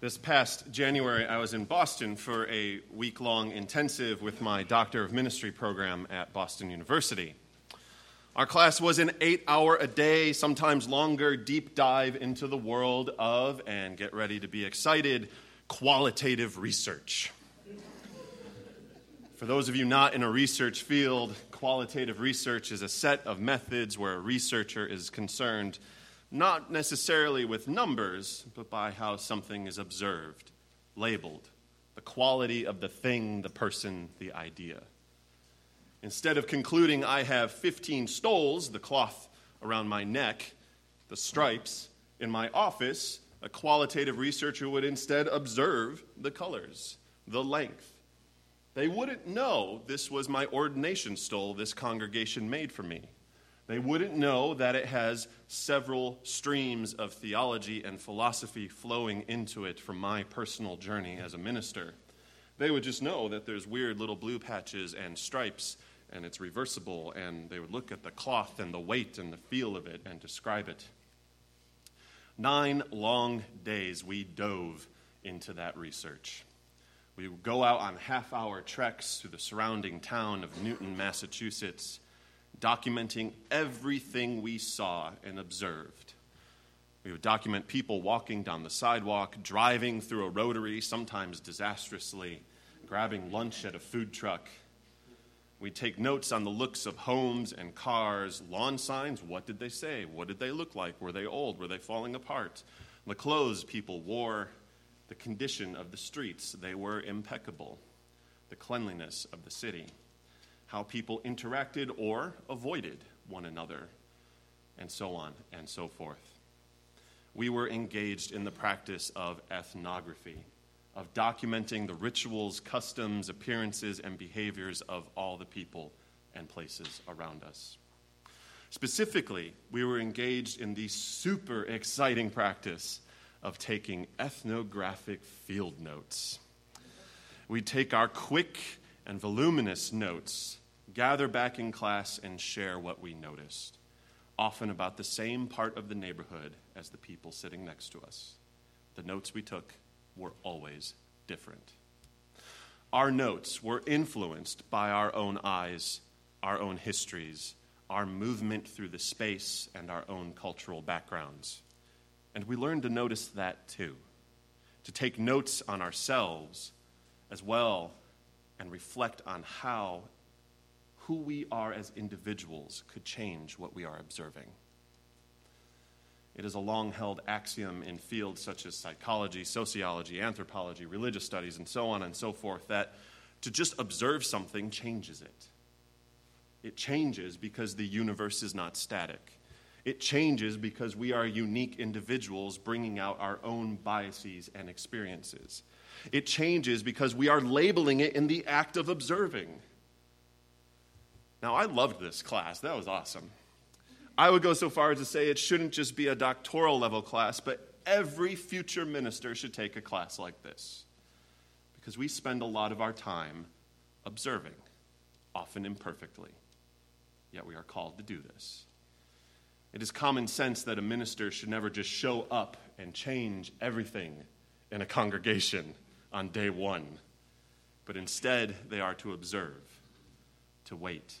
This past January, I was in Boston for a week long intensive with my Doctor of Ministry program at Boston University. Our class was an eight hour a day, sometimes longer, deep dive into the world of, and get ready to be excited, qualitative research. For those of you not in a research field, qualitative research is a set of methods where a researcher is concerned not necessarily with numbers, but by how something is observed, labeled, the quality of the thing, the person, the idea. Instead of concluding, I have 15 stoles, the cloth around my neck, the stripes, in my office, a qualitative researcher would instead observe the colors, the length. They wouldn't know this was my ordination stole this congregation made for me. They wouldn't know that it has several streams of theology and philosophy flowing into it from my personal journey as a minister. They would just know that there's weird little blue patches and stripes and it's reversible, and they would look at the cloth and the weight and the feel of it and describe it. Nine long days we dove into that research. We would go out on half hour treks through the surrounding town of Newton, Massachusetts documenting everything we saw and observed. We would document people walking down the sidewalk, driving through a rotary, sometimes disastrously, grabbing lunch at a food truck. We'd take notes on the looks of homes and cars, lawn signs. What did they say? What did they look like? Were they old? Were they falling apart? The clothes people wore, the condition of the streets. They were impeccable. The cleanliness of the city how people interacted or avoided one another, and so on and so forth. We were engaged in the practice of ethnography, of documenting the rituals, customs, appearances, and behaviors of all the people and places around us. Specifically, we were engaged in the super exciting practice of taking ethnographic field notes. We'd take our quick and voluminous notes gather back in class and share what we noticed, often about the same part of the neighborhood as the people sitting next to us. The notes we took were always different. Our notes were influenced by our own eyes, our own histories, our movement through the space, and our own cultural backgrounds. And we learned to notice that too, to take notes on ourselves as well and reflect on how who we are as individuals could change what we are observing. It is a long held axiom in fields such as psychology, sociology, anthropology, religious studies, and so on and so forth that to just observe something changes it. It changes because the universe is not static. It changes because we are unique individuals bringing out our own biases and experiences. It changes because we are labeling it in the act of observing. Now, I loved this class. That was awesome. I would go so far as to say it shouldn't just be a doctoral level class, but every future minister should take a class like this. Because we spend a lot of our time observing, often imperfectly. Yet we are called to do this. It is common sense that a minister should never just show up and change everything in a congregation on day one, but instead they are to observe, to wait,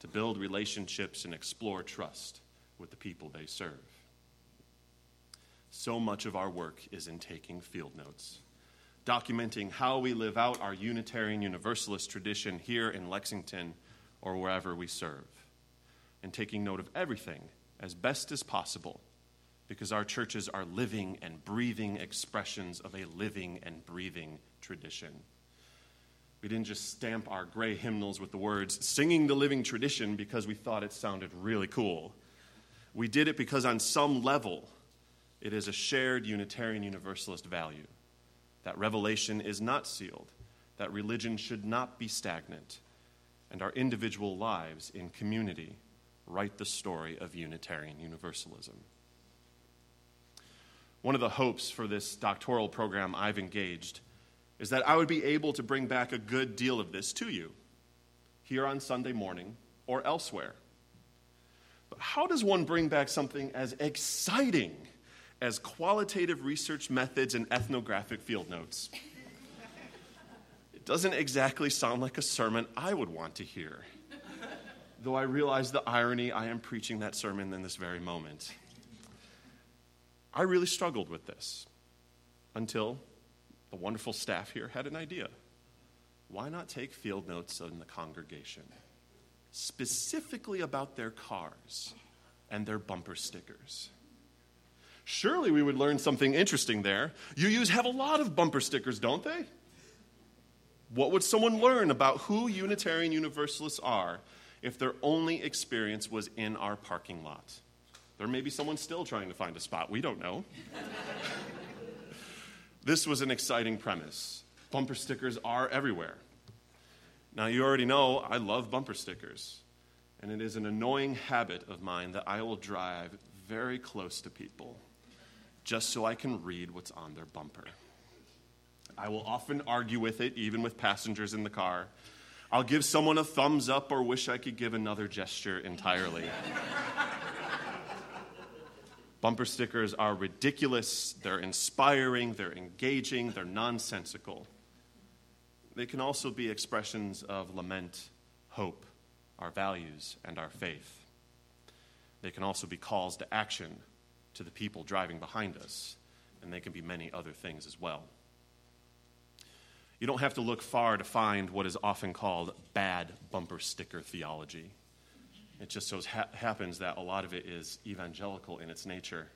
to build relationships and explore trust with the people they serve. So much of our work is in taking field notes, documenting how we live out our Unitarian Universalist tradition here in Lexington or wherever we serve, and taking note of everything as best as possible because our churches are living and breathing expressions of a living and breathing tradition. We didn't just stamp our gray hymnals with the words, singing the living tradition, because we thought it sounded really cool. We did it because, on some level, it is a shared Unitarian Universalist value that revelation is not sealed, that religion should not be stagnant, and our individual lives in community write the story of Unitarian Universalism. One of the hopes for this doctoral program I've engaged is that I would be able to bring back a good deal of this to you here on Sunday morning or elsewhere. But how does one bring back something as exciting as qualitative research methods and ethnographic field notes. It doesn't exactly sound like a sermon I would want to hear, though I realize the irony I am preaching that sermon in this very moment. I really struggled with this until the wonderful staff here had an idea. Why not take field notes in the congregation, specifically about their cars and their bumper stickers? Surely we would learn something interesting there. UUs have a lot of bumper stickers, don't they? What would someone learn about who Unitarian Universalists are if their only experience was in our parking lot? There may be someone still trying to find a spot. We don't know. this was an exciting premise. Bumper stickers are everywhere. Now, you already know I love bumper stickers, and it is an annoying habit of mine that I will drive very close to people just so I can read what's on their bumper. I will often argue with it, even with passengers in the car. I'll give someone a thumbs up or wish I could give another gesture entirely. Bumper stickers are ridiculous, they're inspiring, they're engaging, they're nonsensical. They can also be expressions of lament, hope, our values, and our faith. They can also be calls to action to the people driving behind us, and they can be many other things as well. You don't have to look far to find what is often called bad bumper sticker theology. It just so ha- happens that a lot of it is evangelical in its nature.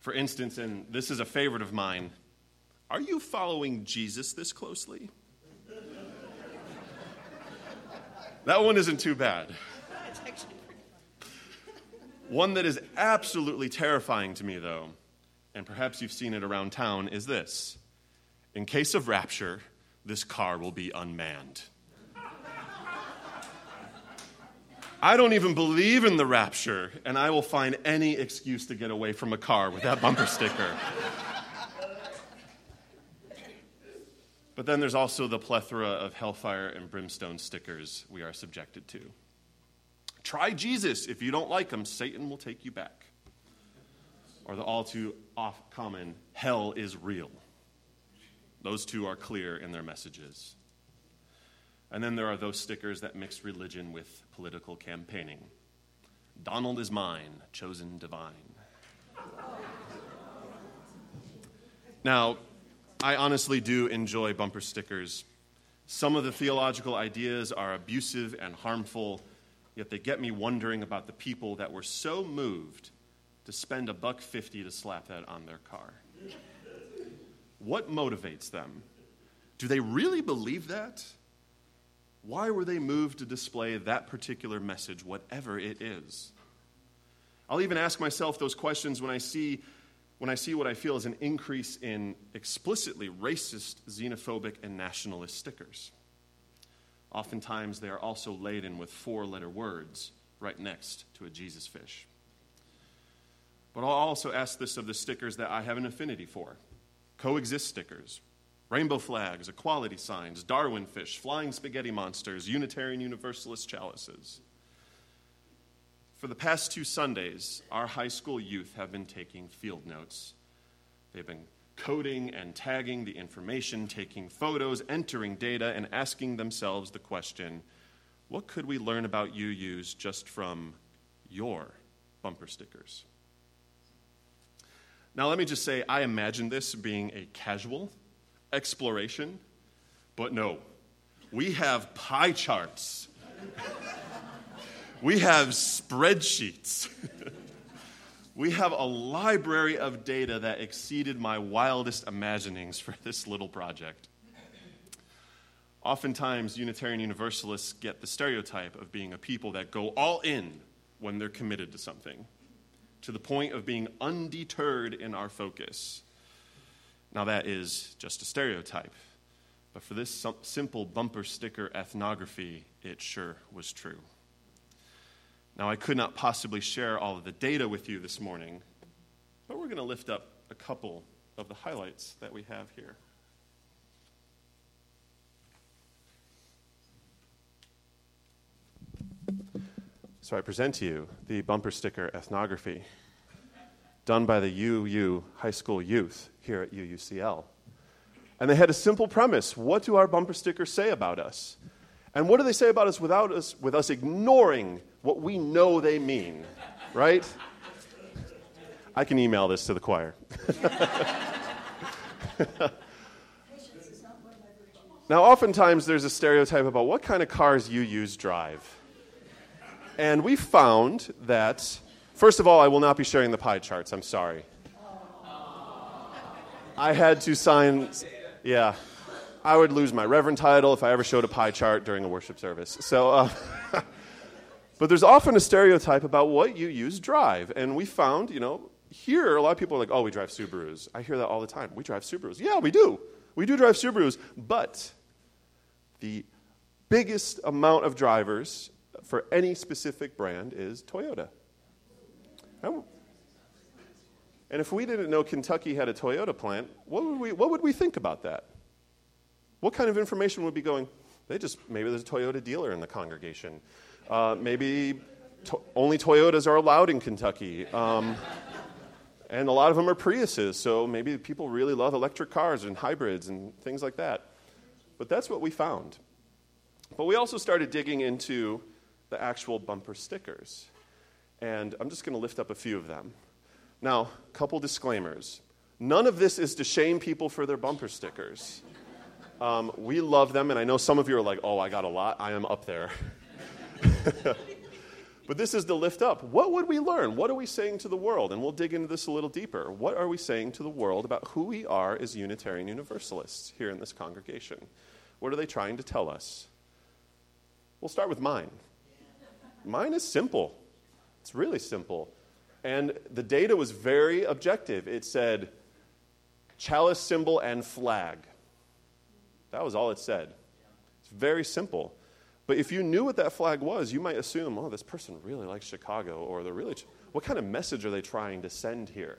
For instance, and this is a favorite of mine, are you following Jesus this closely? that one isn't too bad. One that is absolutely terrifying to me, though, and perhaps you've seen it around town, is this In case of rapture, this car will be unmanned. I don't even believe in the rapture, and I will find any excuse to get away from a car with that bumper sticker. But then there's also the plethora of hellfire and brimstone stickers we are subjected to. Try Jesus. If you don't like him, Satan will take you back. Or the all too off common, hell is real. Those two are clear in their messages. And then there are those stickers that mix religion with political campaigning. Donald is mine, chosen divine. Now, I honestly do enjoy bumper stickers. Some of the theological ideas are abusive and harmful, yet they get me wondering about the people that were so moved to spend a buck fifty to slap that on their car. What motivates them? Do they really believe that? Why were they moved to display that particular message, whatever it is? I'll even ask myself those questions when I see, when I see what I feel is an increase in explicitly racist, xenophobic, and nationalist stickers. Oftentimes, they are also laden with four letter words right next to a Jesus fish. But I'll also ask this of the stickers that I have an affinity for coexist stickers, rainbow flags, equality signs, Darwin fish, flying spaghetti monsters, Unitarian Universalist chalices. For the past two Sundays, our high school youth have been taking field notes. They've been coding and tagging the information, taking photos, entering data, and asking themselves the question what could we learn about UUs just from your bumper stickers? Now, let me just say, I imagine this being a casual exploration, but no. We have pie charts, we have spreadsheets. we have a library of data that exceeded my wildest imaginings for this little project. Oftentimes, Unitarian Universalists get the stereotype of being a people that go all in when they're committed to something, to the point of being undeterred in our focus. Now, that is just a stereotype, but for this simple bumper sticker ethnography, it sure was true. Now, I could not possibly share all of the data with you this morning, but we're going to lift up a couple of the highlights that we have here. So, I present to you the bumper sticker ethnography. Done by the UU High School youth here at UUCL. And they had a simple premise What do our bumper stickers say about us? And what do they say about us without us, with us ignoring what we know they mean, right? I can email this to the choir. now, oftentimes there's a stereotype about what kind of cars UUs drive. And we found that, first of all, I will not be sharing the pie charts. I'm sorry. I had to sign, yeah. I would lose my reverend title if I ever showed a pie chart during a worship service. So, uh, but there's often a stereotype about what UUs drive. And we found, you know, here a lot of people are like, oh, we drive Subarus. I hear that all the time. We drive Subarus. Yeah, we do. We do drive Subarus. But the biggest amount of drivers for any specific brand is Toyota. And if we didn't know Kentucky had a Toyota plant, what would we, what would we think about that? What kind of information would be going? They just, maybe there's a Toyota dealer in the congregation. Uh, maybe to, only Toyotas are allowed in Kentucky. Um, and a lot of them are Priuses, so maybe people really love electric cars and hybrids and things like that. But that's what we found. But we also started digging into the actual bumper stickers. And I'm just going to lift up a few of them. Now, a couple disclaimers. None of this is to shame people for their bumper stickers. Um, we love them, and I know some of you are like, oh, I got a lot. I am up there. but this is the lift up. What would we learn? What are we saying to the world? And we'll dig into this a little deeper. What are we saying to the world about who we are as Unitarian Universalists here in this congregation? What are they trying to tell us? We'll start with mine. Mine is simple. It's really simple. And the data was very objective. It said chalice symbol and flag. That was all it said. It's very simple. But if you knew what that flag was, you might assume, oh, this person really likes Chicago, or they're really, what kind of message are they trying to send here?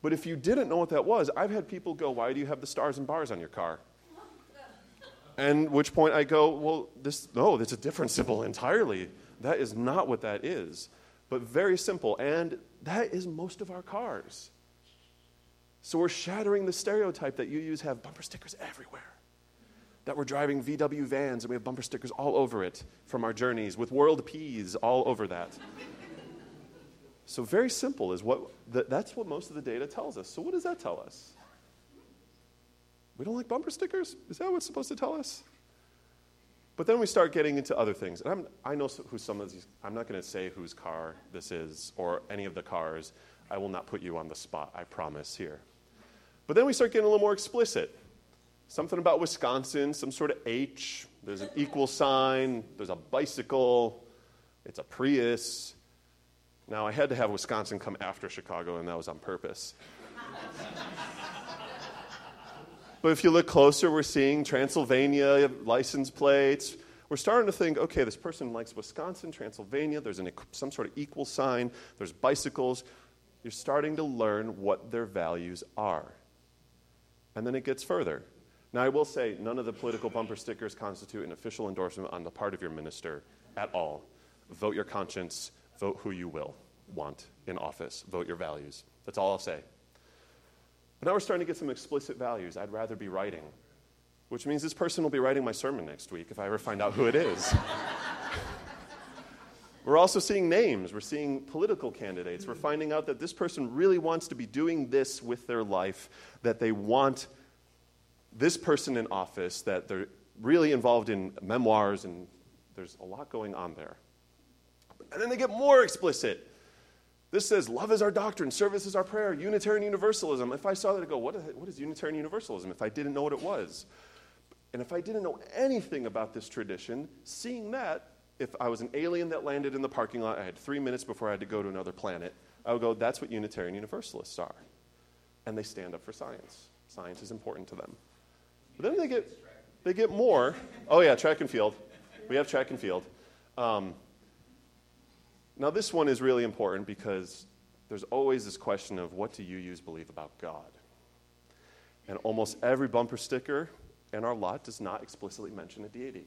But if you didn't know what that was, I've had people go, why do you have the stars and bars on your car? And which point I go, well, this, no, that's a different symbol entirely. That is not what that is. But very simple. And that is most of our cars. So we're shattering the stereotype that UUs have bumper stickers everywhere that we're driving VW vans and we have bumper stickers all over it from our journeys with world peas all over that. so very simple is what that's what most of the data tells us. So what does that tell us? We don't like bumper stickers? Is that what's supposed to tell us? But then we start getting into other things. And I'm, i know who some of these, I'm not going to say whose car this is or any of the cars. I will not put you on the spot, I promise here. But then we start getting a little more explicit. Something about Wisconsin, some sort of H, there's an equal sign, there's a bicycle, it's a Prius. Now, I had to have Wisconsin come after Chicago, and that was on purpose. But if you look closer, we're seeing Transylvania license plates. We're starting to think, okay, this person likes Wisconsin, Transylvania, there's an, some sort of equal sign, there's bicycles. You're starting to learn what their values are. And then it gets further. Now, I will say, none of the political bumper stickers constitute an official endorsement on the part of your minister at all. Vote your conscience, vote who you will want in office, vote your values. That's all I'll say. But now we're starting to get some explicit values. I'd rather be writing, which means this person will be writing my sermon next week if I ever find out who it is. We're also seeing names. We're seeing political candidates. We're finding out that this person really wants to be doing this with their life, that they want this person in office that they're really involved in memoirs, and there's a lot going on there. And then they get more explicit. This says, Love is our doctrine, service is our prayer, Unitarian Universalism. If I saw that, I'd go, what is, what is Unitarian Universalism? If I didn't know what it was. And if I didn't know anything about this tradition, seeing that, if I was an alien that landed in the parking lot, I had three minutes before I had to go to another planet, I would go, that's what Unitarian Universalists are. And they stand up for science. Science is important to them. But then they get, they get more. Oh, yeah, track and field. We have track and field. Um, now, this one is really important because there's always this question of what do UUs believe about God? And almost every bumper sticker in our lot does not explicitly mention a deity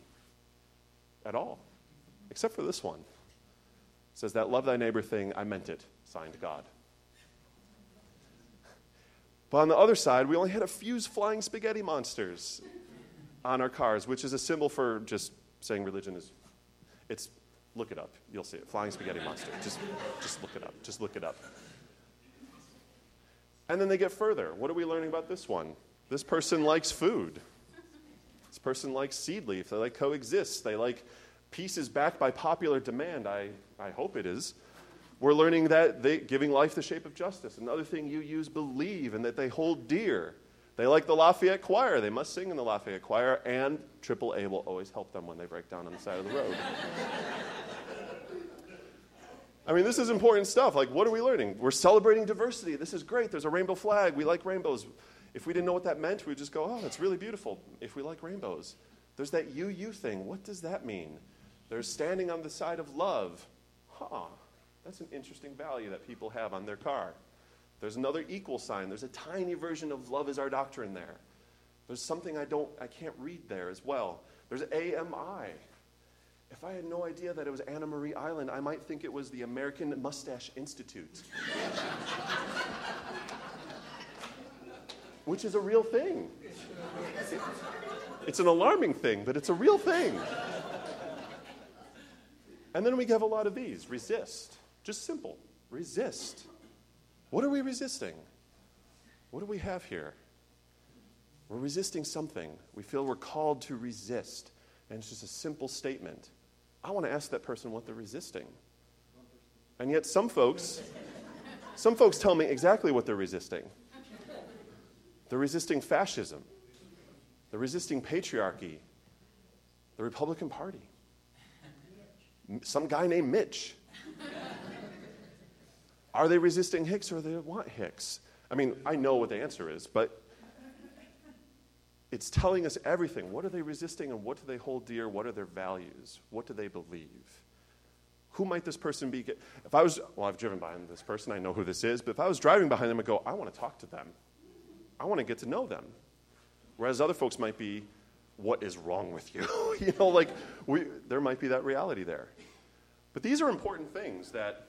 at all, except for this one. It says that love thy neighbor thing, I meant it, signed God. But on the other side, we only had a few flying spaghetti monsters on our cars, which is a symbol for just saying religion is. It's look it up. You'll see it. Flying spaghetti monster. Just, just look it up. Just look it up. And then they get further. What are we learning about this one? This person likes food. This person likes Seedleaf. They like coexist. They like pieces backed by popular demand. I, I hope it is. We're learning that they, giving life the shape of justice. Another thing UUs believe and that they hold dear. They like the Lafayette Choir. They must sing in the Lafayette Choir, and AAA will always help them when they break down on the side of the road. I mean, this is important stuff. Like, what are we learning? We're celebrating diversity. This is great. There's a rainbow flag. We like rainbows. If we didn't know what that meant, we'd just go, oh, that's really beautiful if we like rainbows. There's that you, you thing. What does that mean? There's standing on the side of love. Huh. That's an interesting value that people have on their car. There's another equal sign. There's a tiny version of love is our doctrine there. There's something I don't I can't read there as well. There's AMI. If I had no idea that it was Anna Maria Island, I might think it was the American Mustache Institute. Which is a real thing. It's an alarming thing, but it's a real thing. And then we have a lot of these resist. Just simple resist. What are we resisting? What do we have here? We're resisting something. We feel we're called to resist. And it's just a simple statement. I want to ask that person what they're resisting. And yet, some folks, some folks tell me exactly what they're resisting. They're resisting fascism, they're resisting patriarchy, the Republican Party, some guy named Mitch. Are they resisting Hicks or they want Hicks? I mean, I know what the answer is, but it's telling us everything. What are they resisting and what do they hold dear? What are their values? What do they believe? Who might this person be? If I was, well, I've driven behind this person, I know who this is, but if I was driving behind them, I'd go, I want to talk to them. I want to get to know them. Whereas other folks might be, what is wrong with you? you know, like, we, there might be that reality there. But these are important things that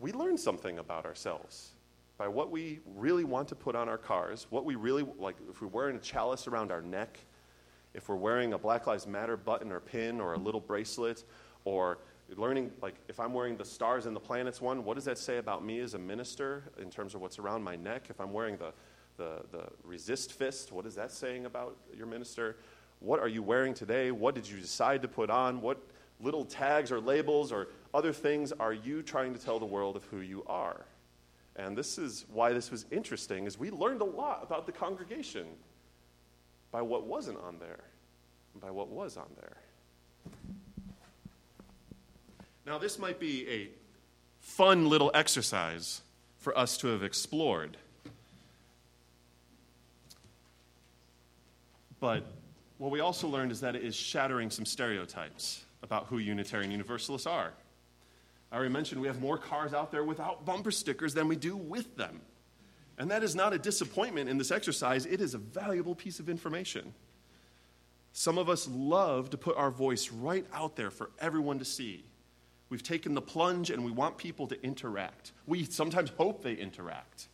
we learn something about ourselves by what we really want to put on our cars, what we really like, if we're wearing a chalice around our neck, if we're wearing a Black Lives Matter button or pin or a little bracelet, or learning, like, if I'm wearing the stars and the planets one, what does that say about me as a minister in terms of what's around my neck? If I'm wearing the, the, the resist fist, what is that saying about your minister? What are you wearing today? What did you decide to put on? What little tags or labels or other things are you trying to tell the world of who you are? And this is why this was interesting is we learned a lot about the congregation by what wasn't on there and by what was on there. Now this might be a fun little exercise for us to have explored. But what we also learned is that it is shattering some stereotypes about who Unitarian Universalists are. I already mentioned we have more cars out there without bumper stickers than we do with them. And that is not a disappointment in this exercise, it is a valuable piece of information. Some of us love to put our voice right out there for everyone to see. We've taken the plunge and we want people to interact. We sometimes hope they interact.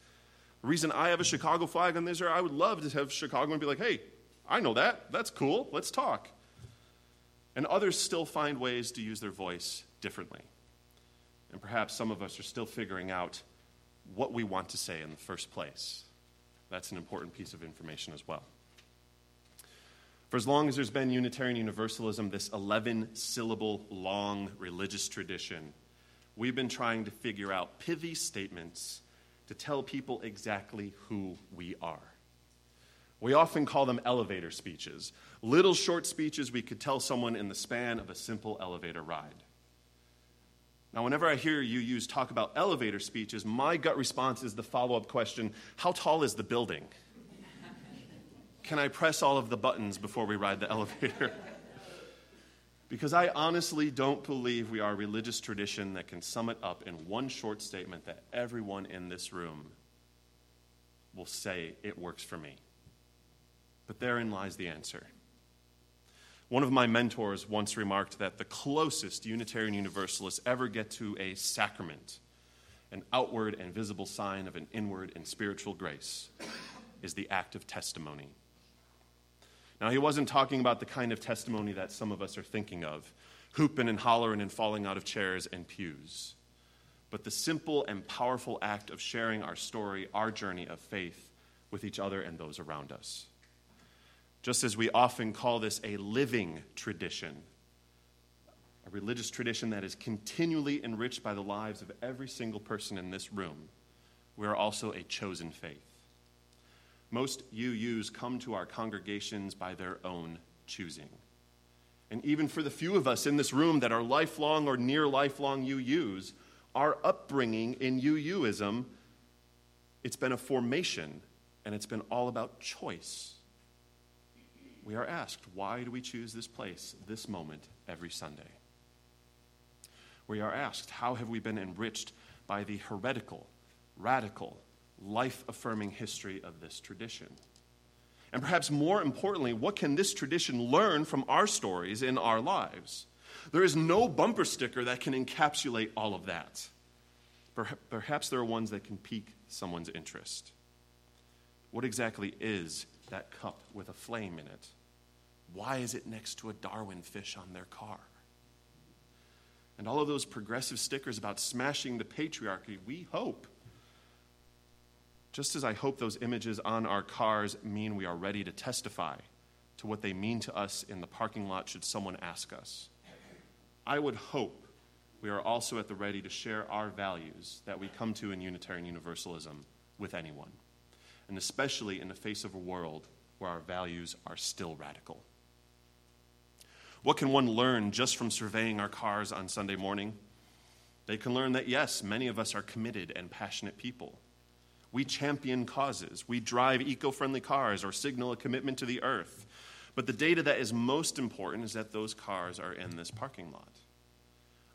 The reason I have a Chicago flag on this, I would love to have Chicago and be like, hey, I know that. That's cool. Let's talk. And others still find ways to use their voice differently. And perhaps some of us are still figuring out what we want to say in the first place. That's an important piece of information as well. For as long as there's been Unitarian Universalism, this 11 syllable long religious tradition, we've been trying to figure out pithy statements to tell people exactly who we are. We often call them elevator speeches, little short speeches we could tell someone in the span of a simple elevator ride. Now, whenever I hear UUs talk about elevator speeches, my gut response is the follow up question How tall is the building? Can I press all of the buttons before we ride the elevator? because I honestly don't believe we are a religious tradition that can sum it up in one short statement that everyone in this room will say, It works for me. But therein lies the answer. One of my mentors once remarked that the closest Unitarian Universalists ever get to a sacrament an outward and visible sign of an inward and spiritual grace, is the act of testimony. Now, he wasn't talking about the kind of testimony that some of us are thinking of hooping and hollering and falling out of chairs and pews, but the simple and powerful act of sharing our story, our journey of faith with each other and those around us. Just as we often call this a living tradition, a religious tradition that is continually enriched by the lives of every single person in this room, we are also a chosen faith. Most UUs come to our congregations by their own choosing. And even for the few of us in this room that are lifelong or near lifelong UUs, our upbringing in UUism, it's been a formation and it's been all about choice. We are asked, why do we choose this place, this moment, every Sunday? We are asked, how have we been enriched by the heretical, radical, life affirming history of this tradition? And perhaps more importantly, what can this tradition learn from our stories in our lives? There is no bumper sticker that can encapsulate all of that. Perhaps there are ones that can pique someone's interest. What exactly is that cup with a flame in it? Why is it next to a Darwin fish on their car? And all of those progressive stickers about smashing the patriarchy, we hope just as I hope those images on our cars mean we are ready to testify to what they mean to us in the parking lot should someone ask us, I would hope we are also at the ready to share our values that we come to in Unitarian Universalism with anyone, and especially in the face of a world where our values are still radical. What can one learn just from surveying our cars on Sunday morning? They can learn that, yes, many of us are committed and passionate people we champion causes. We drive eco friendly cars or signal a commitment to the earth. But the data that is most important is that those cars are in this parking lot.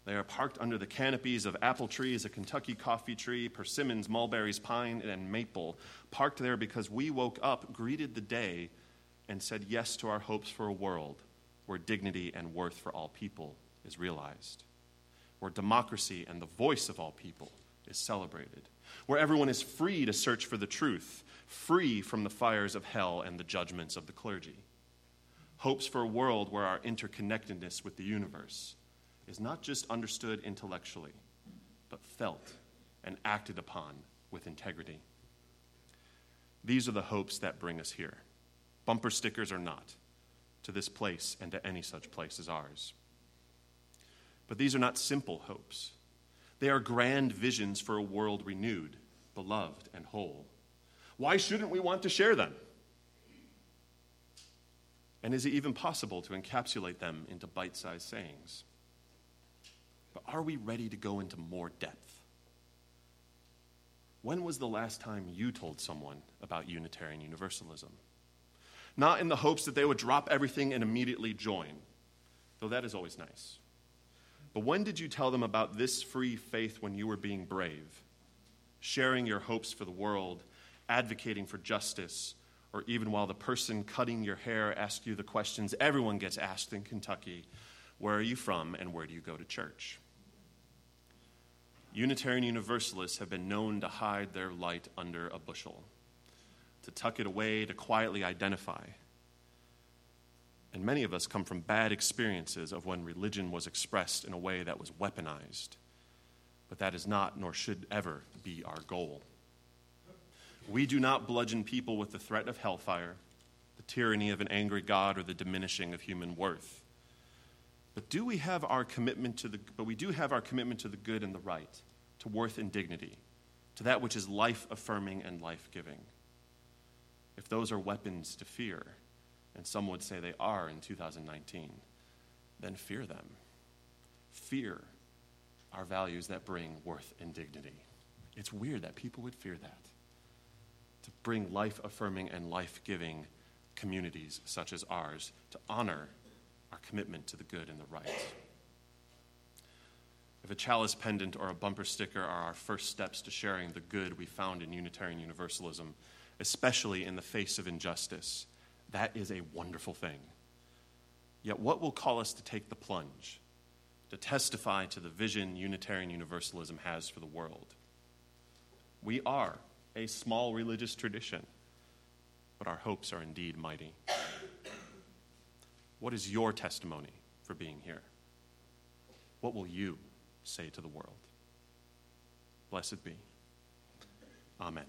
They are parked under the canopies of apple trees, a Kentucky coffee tree, persimmons, mulberries, pine, and maple, parked there because we woke up, greeted the day, and said yes to our hopes for a world where dignity and worth for all people is realized, where democracy and the voice of all people is celebrated where everyone is free to search for the truth, free from the fires of hell and the judgments of the clergy. Hopes for a world where our interconnectedness with the universe is not just understood intellectually, but felt and acted upon with integrity. These are the hopes that bring us here. Bumper stickers or not, to this place and to any such place as ours. But these are not simple hopes. They are grand visions for a world renewed, beloved, and whole. Why shouldn't we want to share them? And is it even possible to encapsulate them into bite sized sayings? But are we ready to go into more depth? When was the last time you told someone about Unitarian Universalism? Not in the hopes that they would drop everything and immediately join, though that is always nice. But when did you tell them about this free faith when you were being brave, sharing your hopes for the world, advocating for justice, or even while the person cutting your hair asks you the questions everyone gets asked in Kentucky where are you from and where do you go to church? Unitarian Universalists have been known to hide their light under a bushel, to tuck it away, to quietly identify. And many of us come from bad experiences of when religion was expressed in a way that was weaponized. But that is not, nor should ever be, our goal. We do not bludgeon people with the threat of hellfire, the tyranny of an angry God, or the diminishing of human worth. But do we have our commitment to the but we do have our commitment to the good and the right, to worth and dignity, to that which is life affirming and life giving. If those are weapons to fear, and some would say they are in 2019, then fear them. Fear our values that bring worth and dignity. It's weird that people would fear that. To bring life affirming and life giving communities such as ours, to honor our commitment to the good and the right. If a chalice pendant or a bumper sticker are our first steps to sharing the good we found in Unitarian Universalism, especially in the face of injustice, that is a wonderful thing. Yet, what will call us to take the plunge, to testify to the vision Unitarian Universalism has for the world? We are a small religious tradition, but our hopes are indeed mighty. What is your testimony for being here? What will you say to the world? Blessed be. Amen.